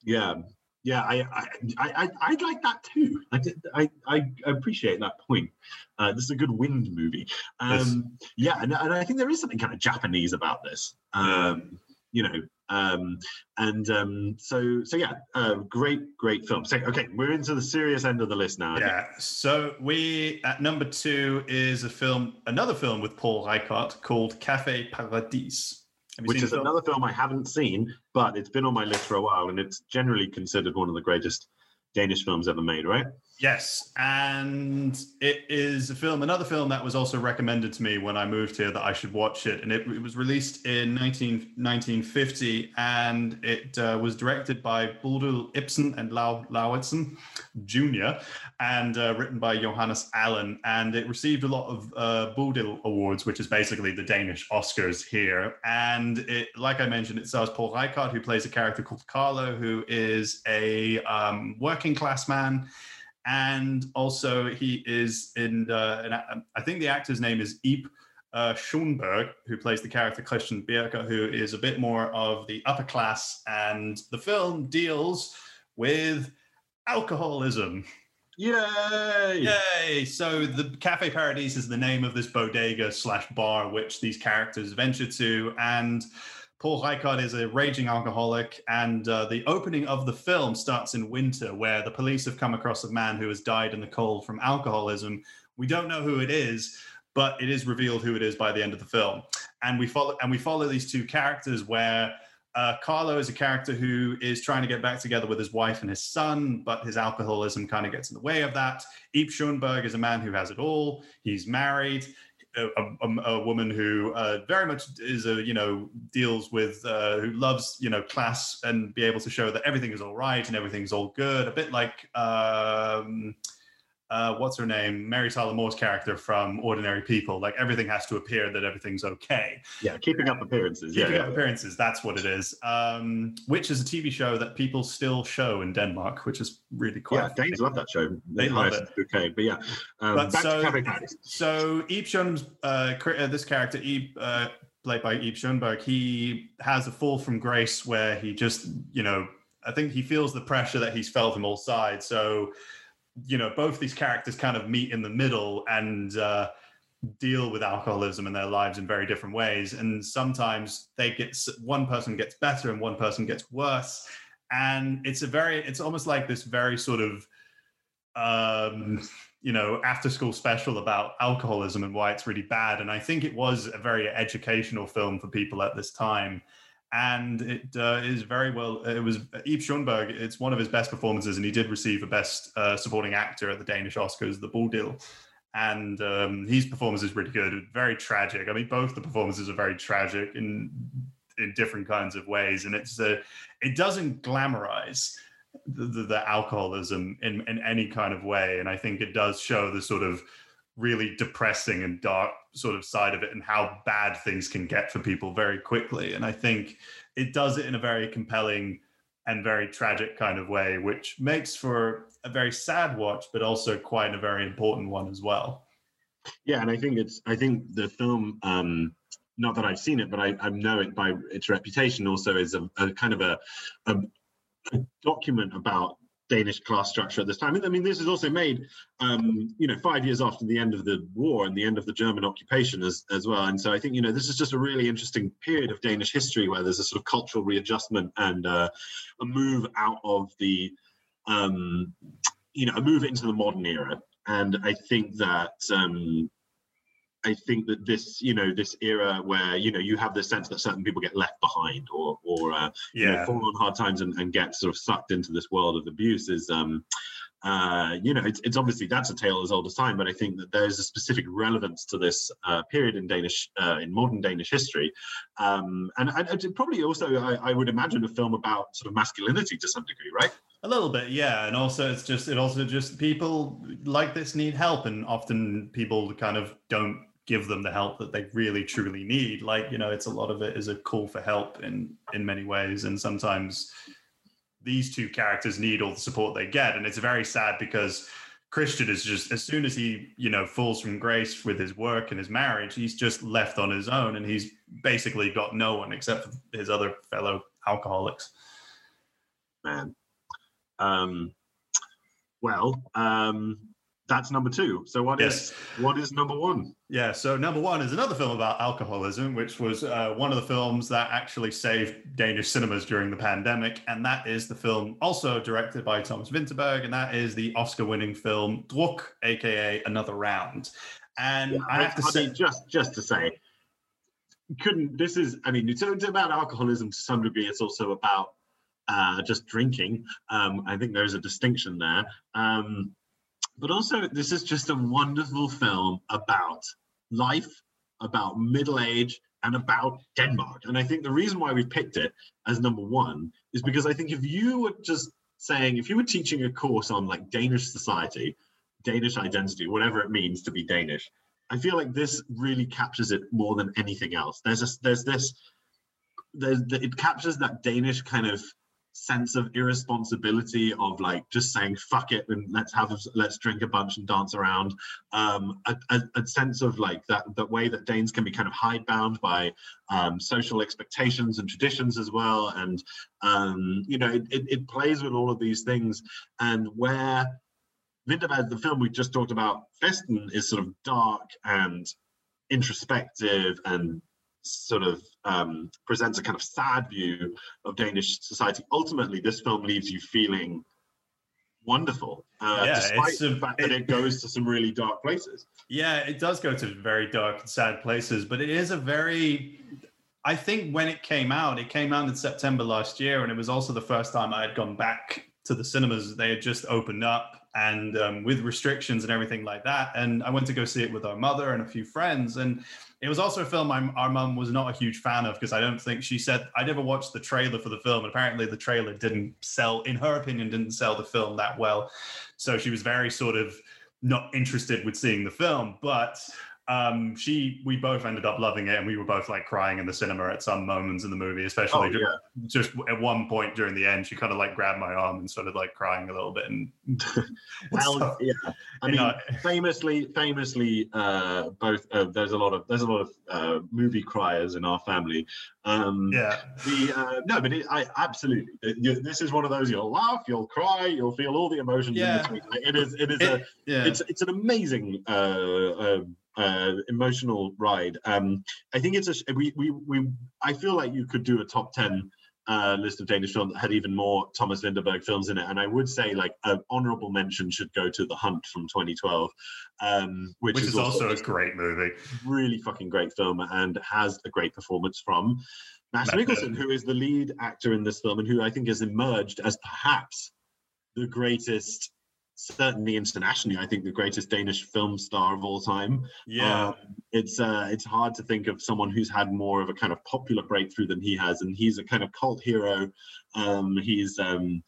Yeah, yeah, I I I I like that too. I I I appreciate that point. Uh, this is a good wind movie. Um, yeah, and, and I think there is something kind of Japanese about this. Um, you know, um, and um, so so yeah, uh, great great film. So okay, we're into the serious end of the list now. Yeah. So we at number two is a film, another film with Poul Reichhardt called Cafe Paradis. Which is film? another film I haven't seen, but it's been on my list for a while, and it's generally considered one of the greatest Danish films ever made, right? Yes, and it is a film, another film that was also recommended to me when I moved here that I should watch it. And it, it was released in 19, 1950 and it uh, was directed by Bodil Ibsen and Lau Lauritzen Jr. and uh, written by Johannes Allen. And it received a lot of uh, Bodil Awards, which is basically the Danish Oscars here. And it, like I mentioned, it stars Poul Reichhardt, who plays a character called Carlo, who is a um, working class man and also he is in. Uh, an, I think the actor's name is Ib uh, Schønberg, who plays the character Christian Birke, who is a bit more of the upper class, and the film deals with alcoholism. Yay! Yay! So the Cafe Paradis is the name of this bodega slash bar which these characters venture to, and Poul Reichhardt is a raging alcoholic, and uh, the opening of the film starts in winter, where the police have come across a man who has died in the cold from alcoholism. We don't know who it is, but it is revealed who it is by the end of the film, and we follow and we follow these two characters where. Uh, Carlo is a character who is trying to get back together with his wife and his son, but his alcoholism kind of gets in the way of that. Ib Schønberg is a man who has it all. He's married a, a, a woman who uh, very much is a you know deals with uh, who loves you know class and be able to show that everything is all right and everything's all good. A bit like um, uh, what's her name, Mary Tyler Moore's character from Ordinary People. Like everything has to appear that everything's okay. Yeah, keeping up appearances. Keeping yeah, up yeah. appearances. That's what it is. Um, which is a TV show that people still show in Denmark, which is really quite. Yeah, Danes love that show. They love it. Okay, but yeah. Um, but so, So Schon's, uh, uh, this character, uh, played by Ib Schønberg, he has a fall from grace where he just, you know, I think he feels the pressure that he's felt from all sides. So, you know, both these characters kind of meet in the middle and uh, deal with alcoholism in their lives in very different ways. And sometimes they get one person gets better and one person gets worse. And it's a very, it's almost like this very sort of, um, you know, after school special about alcoholism and why it's really bad. And I think it was a very educational film for people at this time. And it uh, is very well. It was Ib Schønberg. It's one of his best performances, and he did receive a Best uh, Supporting Actor at the Danish Oscars, the Bodil and um, his performance is really good. Very tragic. I mean, both the performances are very tragic in in different kinds of ways, and it's uh, it doesn't glamorize the, the, the alcoholism in in any kind of way, and I think it does show the sort of really depressing and dark sort of side of it and how bad things can get for people very quickly. And I think it does it in a very compelling and very tragic kind of way, which makes for a very sad watch, but also quite a very important one as well. Yeah, and I think it's I think the film um not that I've seen it, but I, I know it by its reputation also is a, a kind of a, a, a document about Danish class structure at this time. I mean, this is also made, um, you know, five years after the end of the war and the end of the German occupation as, as well. And so I think, you know, this is just a really interesting period of Danish history where there's a sort of cultural readjustment and uh, a move out of the, um, you know, a move into the modern era. And I think that um, I think that this, you know, this era where you know you have the sense that certain people get left behind or or uh, yeah. you know, fall on hard times and, and get sort of sucked into this world of abuse is, um, uh, you know, it's, it's obviously that's a tale as old as time. But I think that there's a specific relevance to this uh, period in Danish, uh, in modern Danish history, um, and, and probably also I, I would imagine a film about sort of masculinity to some degree, right? A little bit, yeah, and also it's just it also just people like this need help, and often people kind of don't give them the help that they really truly need. Like you know, it's a lot of it is a call for help in in many ways, and sometimes these two characters need all the support they get, and it's very sad because Christian is just as soon as he you know falls from grace with his work and his marriage, he's just left on his own, and he's basically got no one except for his other fellow alcoholics. Man, um, well, um, that's number two. So what yes. is what is number one? Yeah, so number one is another film about alcoholism, which was uh, one of the films that actually saved Danish cinemas during the pandemic, and that is the film also directed by Thomas Vinterberg, and that is the Oscar-winning film Druk, aka Another Round. And yeah, I have to say, just just to say, couldn't this is I mean it's, it's about alcoholism to some degree. It's also about uh, just drinking. Um, I think there's a distinction there. Um, but also, this is just a wonderful film about life, about middle age, and about Denmark. And I think the reason why we picked it as number one is because I think if you were just saying, if you were teaching a course on like Danish society, Danish identity, whatever it means to be Danish, I feel like this really captures it more than anything else. There's a, there's this, there's, it captures that Danish kind of sense of irresponsibility of like just saying fuck it and let's have a, let's drink a bunch and dance around. Um, a, a, a, sense of like that the way that danes can be kind of hidebound by um, social expectations and traditions as well and um, you know it, it, it, plays with all of these things. And where Vinterberg, the film we just talked about, Festen, is sort of dark and introspective and sort of um, presents a kind of sad view of Danish society. Ultimately, this film leaves you feeling wonderful, uh, yeah, despite the fact it, that it goes to some really dark places. Yeah, it does go to very dark and sad places, but it is a very I think when it came out, it came out in September last year, and it was also the first time I had gone back to the cinemas. They had just opened up, and um, with restrictions and everything like that. And I went to go see it with our mother and a few friends, and it was also a film our mum was not a huge fan of because I don't think she said I never watched the trailer for the film. And apparently, the trailer didn't sell, in her opinion, didn't sell the film that well. So she was very sort of not interested with seeing the film. But um, she we both ended up loving it, and we were both like crying in the cinema at some moments in the movie, especially Oh, ju- yeah. just at one point during the end, she kind of like grabbed my arm and started like crying a little bit. And *laughs* Well, *laughs* So, yeah. I mean, know, famously, famously, uh, both uh, there's a lot of there's a lot of uh, movie criers in our family. Um, yeah, The uh, no, but it, I absolutely. You- this is one of those you'll laugh, you'll cry, you'll feel all the emotions. Yeah. In between. It is. It is It- a. yeah, It's it's an amazing uh, uh, uh, emotional ride. Um, I think it's a. We we we. I feel like you could do a top ten. Uh, list of Danish films that had even more Thomas Vinterberg films in it, and I would say like an honourable mention should go to The Hunt from 2012, um, which, which is also a great movie. really fucking great film and has a great performance from Mads Mikkelsen, who is the lead actor in this film and who I think has emerged as perhaps the greatest, certainly internationally, I think the greatest Danish film star of all time. Yeah, Um, it's uh, it's hard to think of someone who's had more of a kind of popular breakthrough than he has, and he's a kind of cult hero. Um, he's um,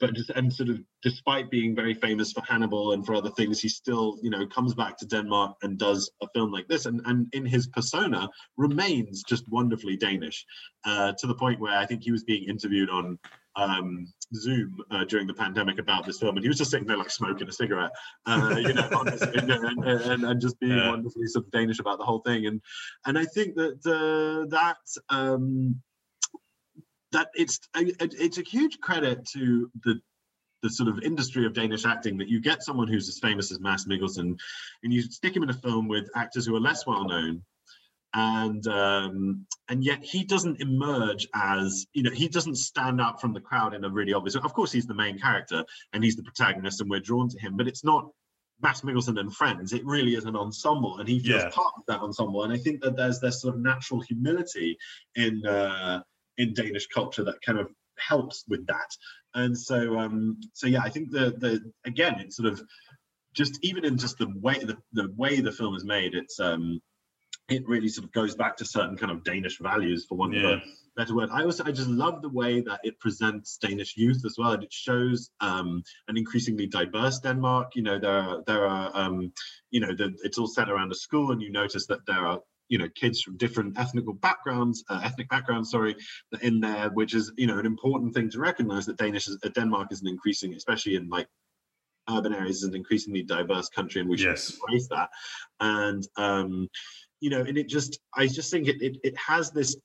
but just, and sort of despite being very famous for Hannibal and for other things, he still you know comes back to Denmark and does a film like this, and and in his persona remains just wonderfully Danish, uh, to the point where I think he was being interviewed on. Um, Zoom uh, during the pandemic about this film, and he was just sitting there like smoking a cigarette, uh, you know, *laughs* honestly, and, and, and, and just being Yeah. wonderfully sort of Danish about the whole thing. And and I think that uh, that um, that it's it- it's a huge credit to the the sort of industry of Danish acting that you get someone who's as famous as Mads Mikkelsen, and you stick him in a film with actors who are less well known, and um, and yet he doesn't emerge as you know he doesn't stand out from the crowd in a really obvious. Of course, he's the main character and he's the protagonist, and we're drawn to him, but it's not. Mads Mikkelsen and friends, it really is an ensemble, and he feels Yeah. part of that ensemble. And I think that there's this sort of natural humility in uh, in Danish culture that kind of helps with that. And so, um, so yeah, I think the the again, it's sort of just even in just the way the, the way the film is made, it's um, it really sort of goes back to certain kind of Danish values, for of Yeah. a better word. I also I just love the way that it presents Danish youth as well, and it shows um, an increasingly diverse Denmark. You know, there are there are um, you know, the, it's all set around a school, and you notice that there are you know kids from different ethnical backgrounds, uh, ethnic backgrounds, sorry, in there, which is you know an important thing to recognize that Danish is uh, Denmark is an increasing, especially in like urban areas, is an increasingly diverse country, and we should Yes. embrace that. And um, you know, and it just, I just think it it, it has this.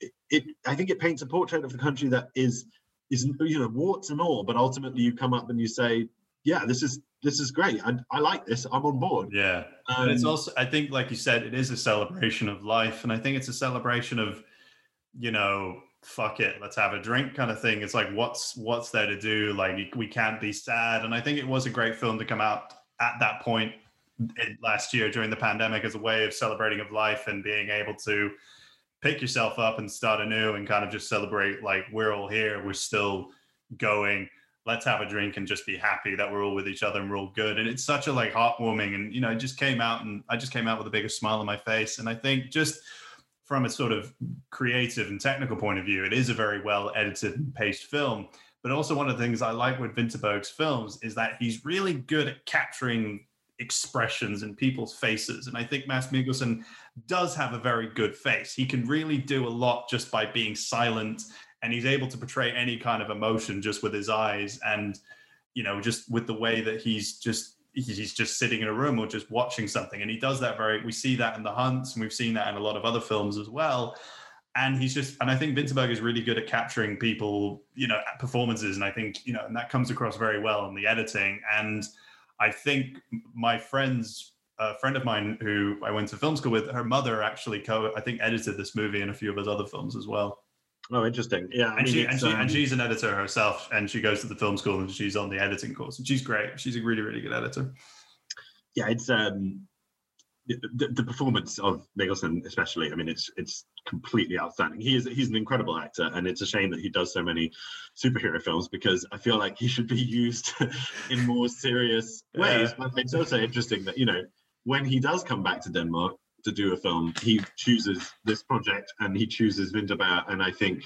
It, it, I think it paints a portrait of the country that is is you know warts and all, but ultimately you come up and you say, yeah, this is this is great. I, I like this. I'm on board. yeah. And it's Um, also, I think, like you said, it is a celebration of life, and I think it's a celebration of, you know, fuck it, let's have a drink kind of thing. It's like, what's what's there to do? Like, we can't be sad, and I think it was a great film to come out at that point in, last year during the pandemic as a way of celebrating of life and being able to pick yourself up and start anew and kind of just celebrate like we're all here, we're still going let's have a drink and just be happy that we're all with each other and we're all good. And it's such a like heartwarming and you know, it just came out and I just came out with a bigger smile on my face. And I think just from a sort of creative and technical point of view, it is a very well edited and paced film. But also one of the things I like with Vinterberg's films is that he's really good at capturing expressions in people's faces. And I think Mads Mikkelsen does have a very good face. He can really do a lot just by being silent and he's able to portray any kind of emotion just with his eyes and you know just with the way that he's just he's just sitting in a room or just watching something and he does that very we see that in the hunts and we've seen that in a lot of other films as well and he's just and i think Vinterberg is really good at capturing people you know performances and i think you know and that comes across very well in the editing and i think my friends a friend of mine who i went to film school with her mother actually co i think edited this movie and a few of his other films as well Oh, interesting. Yeah, I and mean, she and she um, and she's an editor herself, and she goes to the film school and she's on the editing course, and she's great. She's a really really good editor. yeah, it's um, the, the, performance of Mikkelsen, especially. I mean, it's it's completely outstanding. He is he's an incredible actor, and it's a shame that he does so many superhero films because I feel like he should be *laughs* used in more serious ways. Yeah. But it's also interesting that you know when he does come back to Denmark to do a film, he chooses this project and he chooses Vinterberg, and I think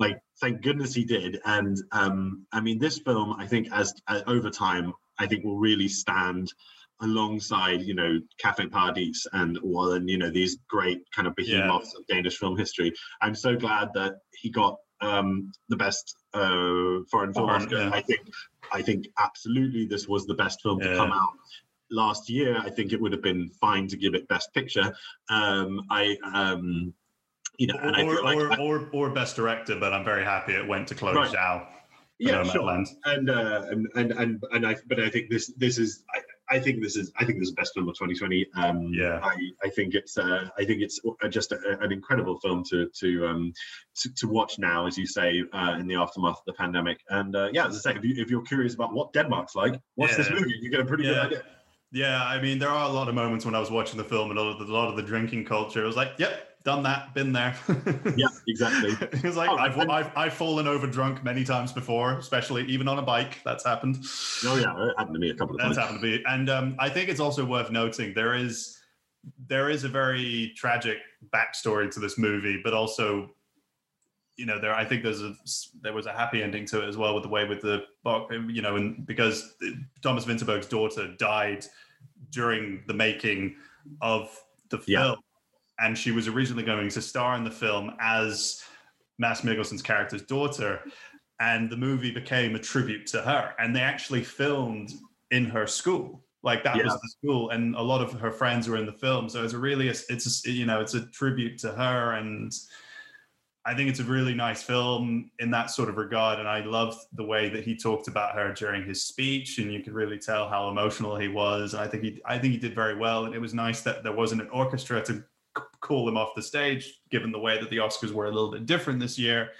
like thank goodness he did and um i mean this film i think as, as over time i think will really stand alongside you know Cafe Paradis and well and you know these great kind of behemoths of Danish film history. I'm so glad that he got um, the best uh, foreign film Foreign, Oscar. yeah. I think I think absolutely this was the best film to come out last year. I think it would have been fine to give it best picture. Um, I um, you know, and I or, feel like or, I- or, or best director, but I'm very happy it went to Chloe Right. Zhao. yeah, sure. And uh, and and and and I but I think this this is I, think this is I think this is the best film of 2020. Um, Yeah. I, I think it's uh, I think it's just a, an incredible film to to um to, to watch now, as you say, uh, in the aftermath of the pandemic. And uh, yeah, as I say, if, you, if you're curious about what Denmark's like, watch this movie. You get a pretty good Yeah. idea. Yeah, I mean, there are a lot of moments when I was watching the film and a lot of the, a lot of the drinking culture. I was like, yep, done that, been there. *laughs* Yeah, exactly. *laughs* it was like, Oh, I've, and- I've, I've fallen over drunk many times before, especially even on a bike. That's happened. Oh yeah, it happened to me a couple of That's times. happened to be. And um, I think it's also worth noting there is there is a very tragic backstory to this movie, but also, you know, there I think there's a there was a happy ending to it as well with the way with the you know, and because Thomas Vinterberg's daughter died during the making of the Yeah. film, and she was originally going to star in the film as Mads Mikkelsen's character's daughter, and the movie became a tribute to her, and they actually filmed in her school. Like that was the school, and a lot of her friends were in the film. So it's a really, it's a, you know, it's a tribute to her, and I think it's a really nice film in that sort of regard. And I loved the way that he talked about her during his speech, and you could really tell how emotional he was. And I think he, I think he did very well. And it was nice that there wasn't an orchestra to c- call him off the stage, given the way that the Oscars were a little bit different this year.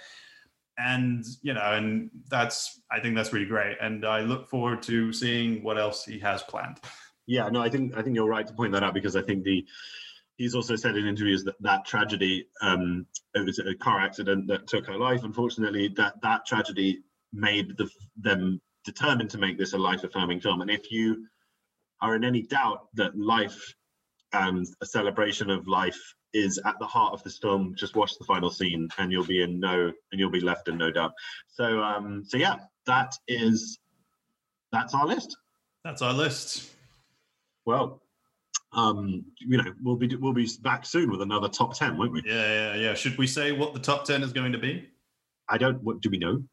And you know, and that's, I think that's really great. And I look forward to seeing what else he has planned. Yeah, no, I think I think you're right to point that out because I think the he's also said in interviews that that tragedy um it was a car accident that took her life unfortunately that that tragedy made the, them determined to make this a life affirming film and if you are in any doubt that life and a celebration of life is at the heart of this film just watch the final scene and you'll be in no and you'll be left in no doubt so um so yeah that is that's our list That's our list. well, um, you know, we'll be we'll be back soon with another top ten, won't we? Yeah, yeah, yeah. Should we say what the top 10 is going to be? I don't. What do we know?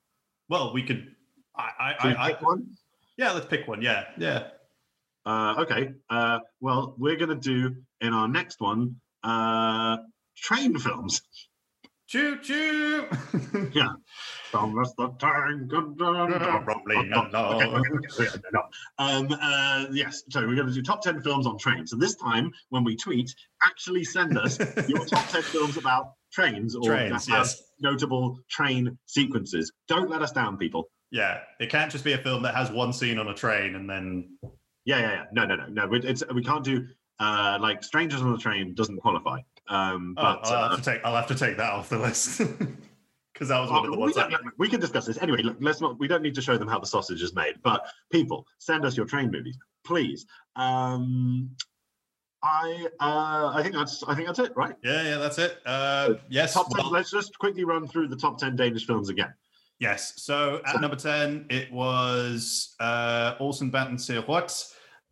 Well, we could. I, I, I, I one? yeah, let's pick one. Yeah, yeah. Uh, okay. Uh, well, we're gonna do in our next one uh, train films. Choo choo. *laughs* Yeah. From the train come down. Okay, along. okay, okay, okay, no. Um, uh, yes, so we're going to do top 10 films on trains. So this time, when we tweet, actually send us *laughs* your top 10 films about trains or Trains, yes. notable train sequences. Don't let us down, people. Yeah, it can't just be a film that has one scene on a train and then. Yeah, yeah, yeah. No, no, no, no. we- It's we can't do uh like Strangers on the Train doesn't qualify. Um, Oh, but I'll uh, have to take. I'll have to take that off the list *laughs* because that was oh, one of the we, ones. I, can, we can discuss this anyway. Look, let's not. We don't need to show them how the sausage is made. But people, send us your train movies, please. Um, I uh, I think that's I think that's it, right? yeah, yeah, that's it. Uh, yes. Top 10, well- let's just quickly run through the top ten Danish films again. Yes. So at number 10, it was uh, Olsenbanden ser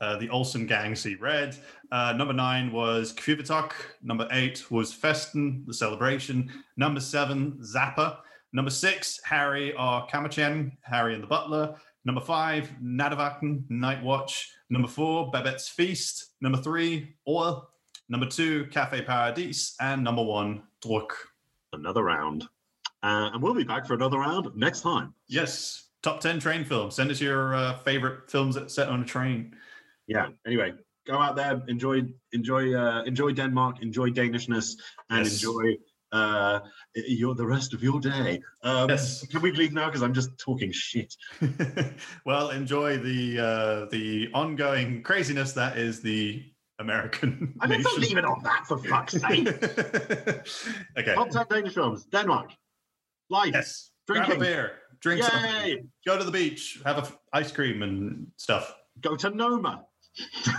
uh, the Olsen Gang See Red. Uh, number nine was Qivitoq. Number eight was Festen, the celebration. Number seven, Zappa. Number six, Harry og kammertjeneren, Harry and the Butler. Number five, Nattevagten, Night Watch. Number four, Babette's Feast. Number three, Oil. Number two, Cafe Paradis. And number one, Druk. Another round, uh, and we'll be back for another round next time. Yes. Top 10 train films. Send us your uh, favorite films that set on a train. yeah anyway go out there enjoy enjoy uh enjoy denmark enjoy danishness and Yes. enjoy uh your the rest of your day um Yes. can we leave now because i'm just talking shit *laughs* well, enjoy the uh, the ongoing craziness that is the American i mean don't nation. leave it on that for fuck's *laughs* sake okay. top 10 danish films denmark life Yes. drinking Grab a beer. Drink something. yay Go to the beach. Have a f- ice cream and stuff. go to noma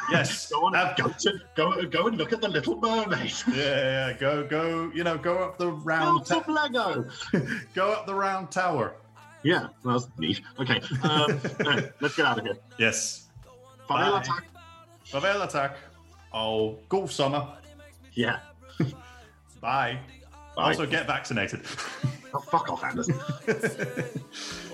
Yes. *laughs* go on Have- go to go go and look at the little mermaid yeah, yeah, yeah. Go, go. You know, go up the round. some Ta- lego *laughs* go up the round tower. yeah that was neat okay um, *laughs* no, let's get out of here Yes. Farvel Bye. attack Farvel attack. Oh, Og god sommer. Yeah. Bye. Bye. Also, get vaccinated. Oh, fuck off, Anderson. *laughs*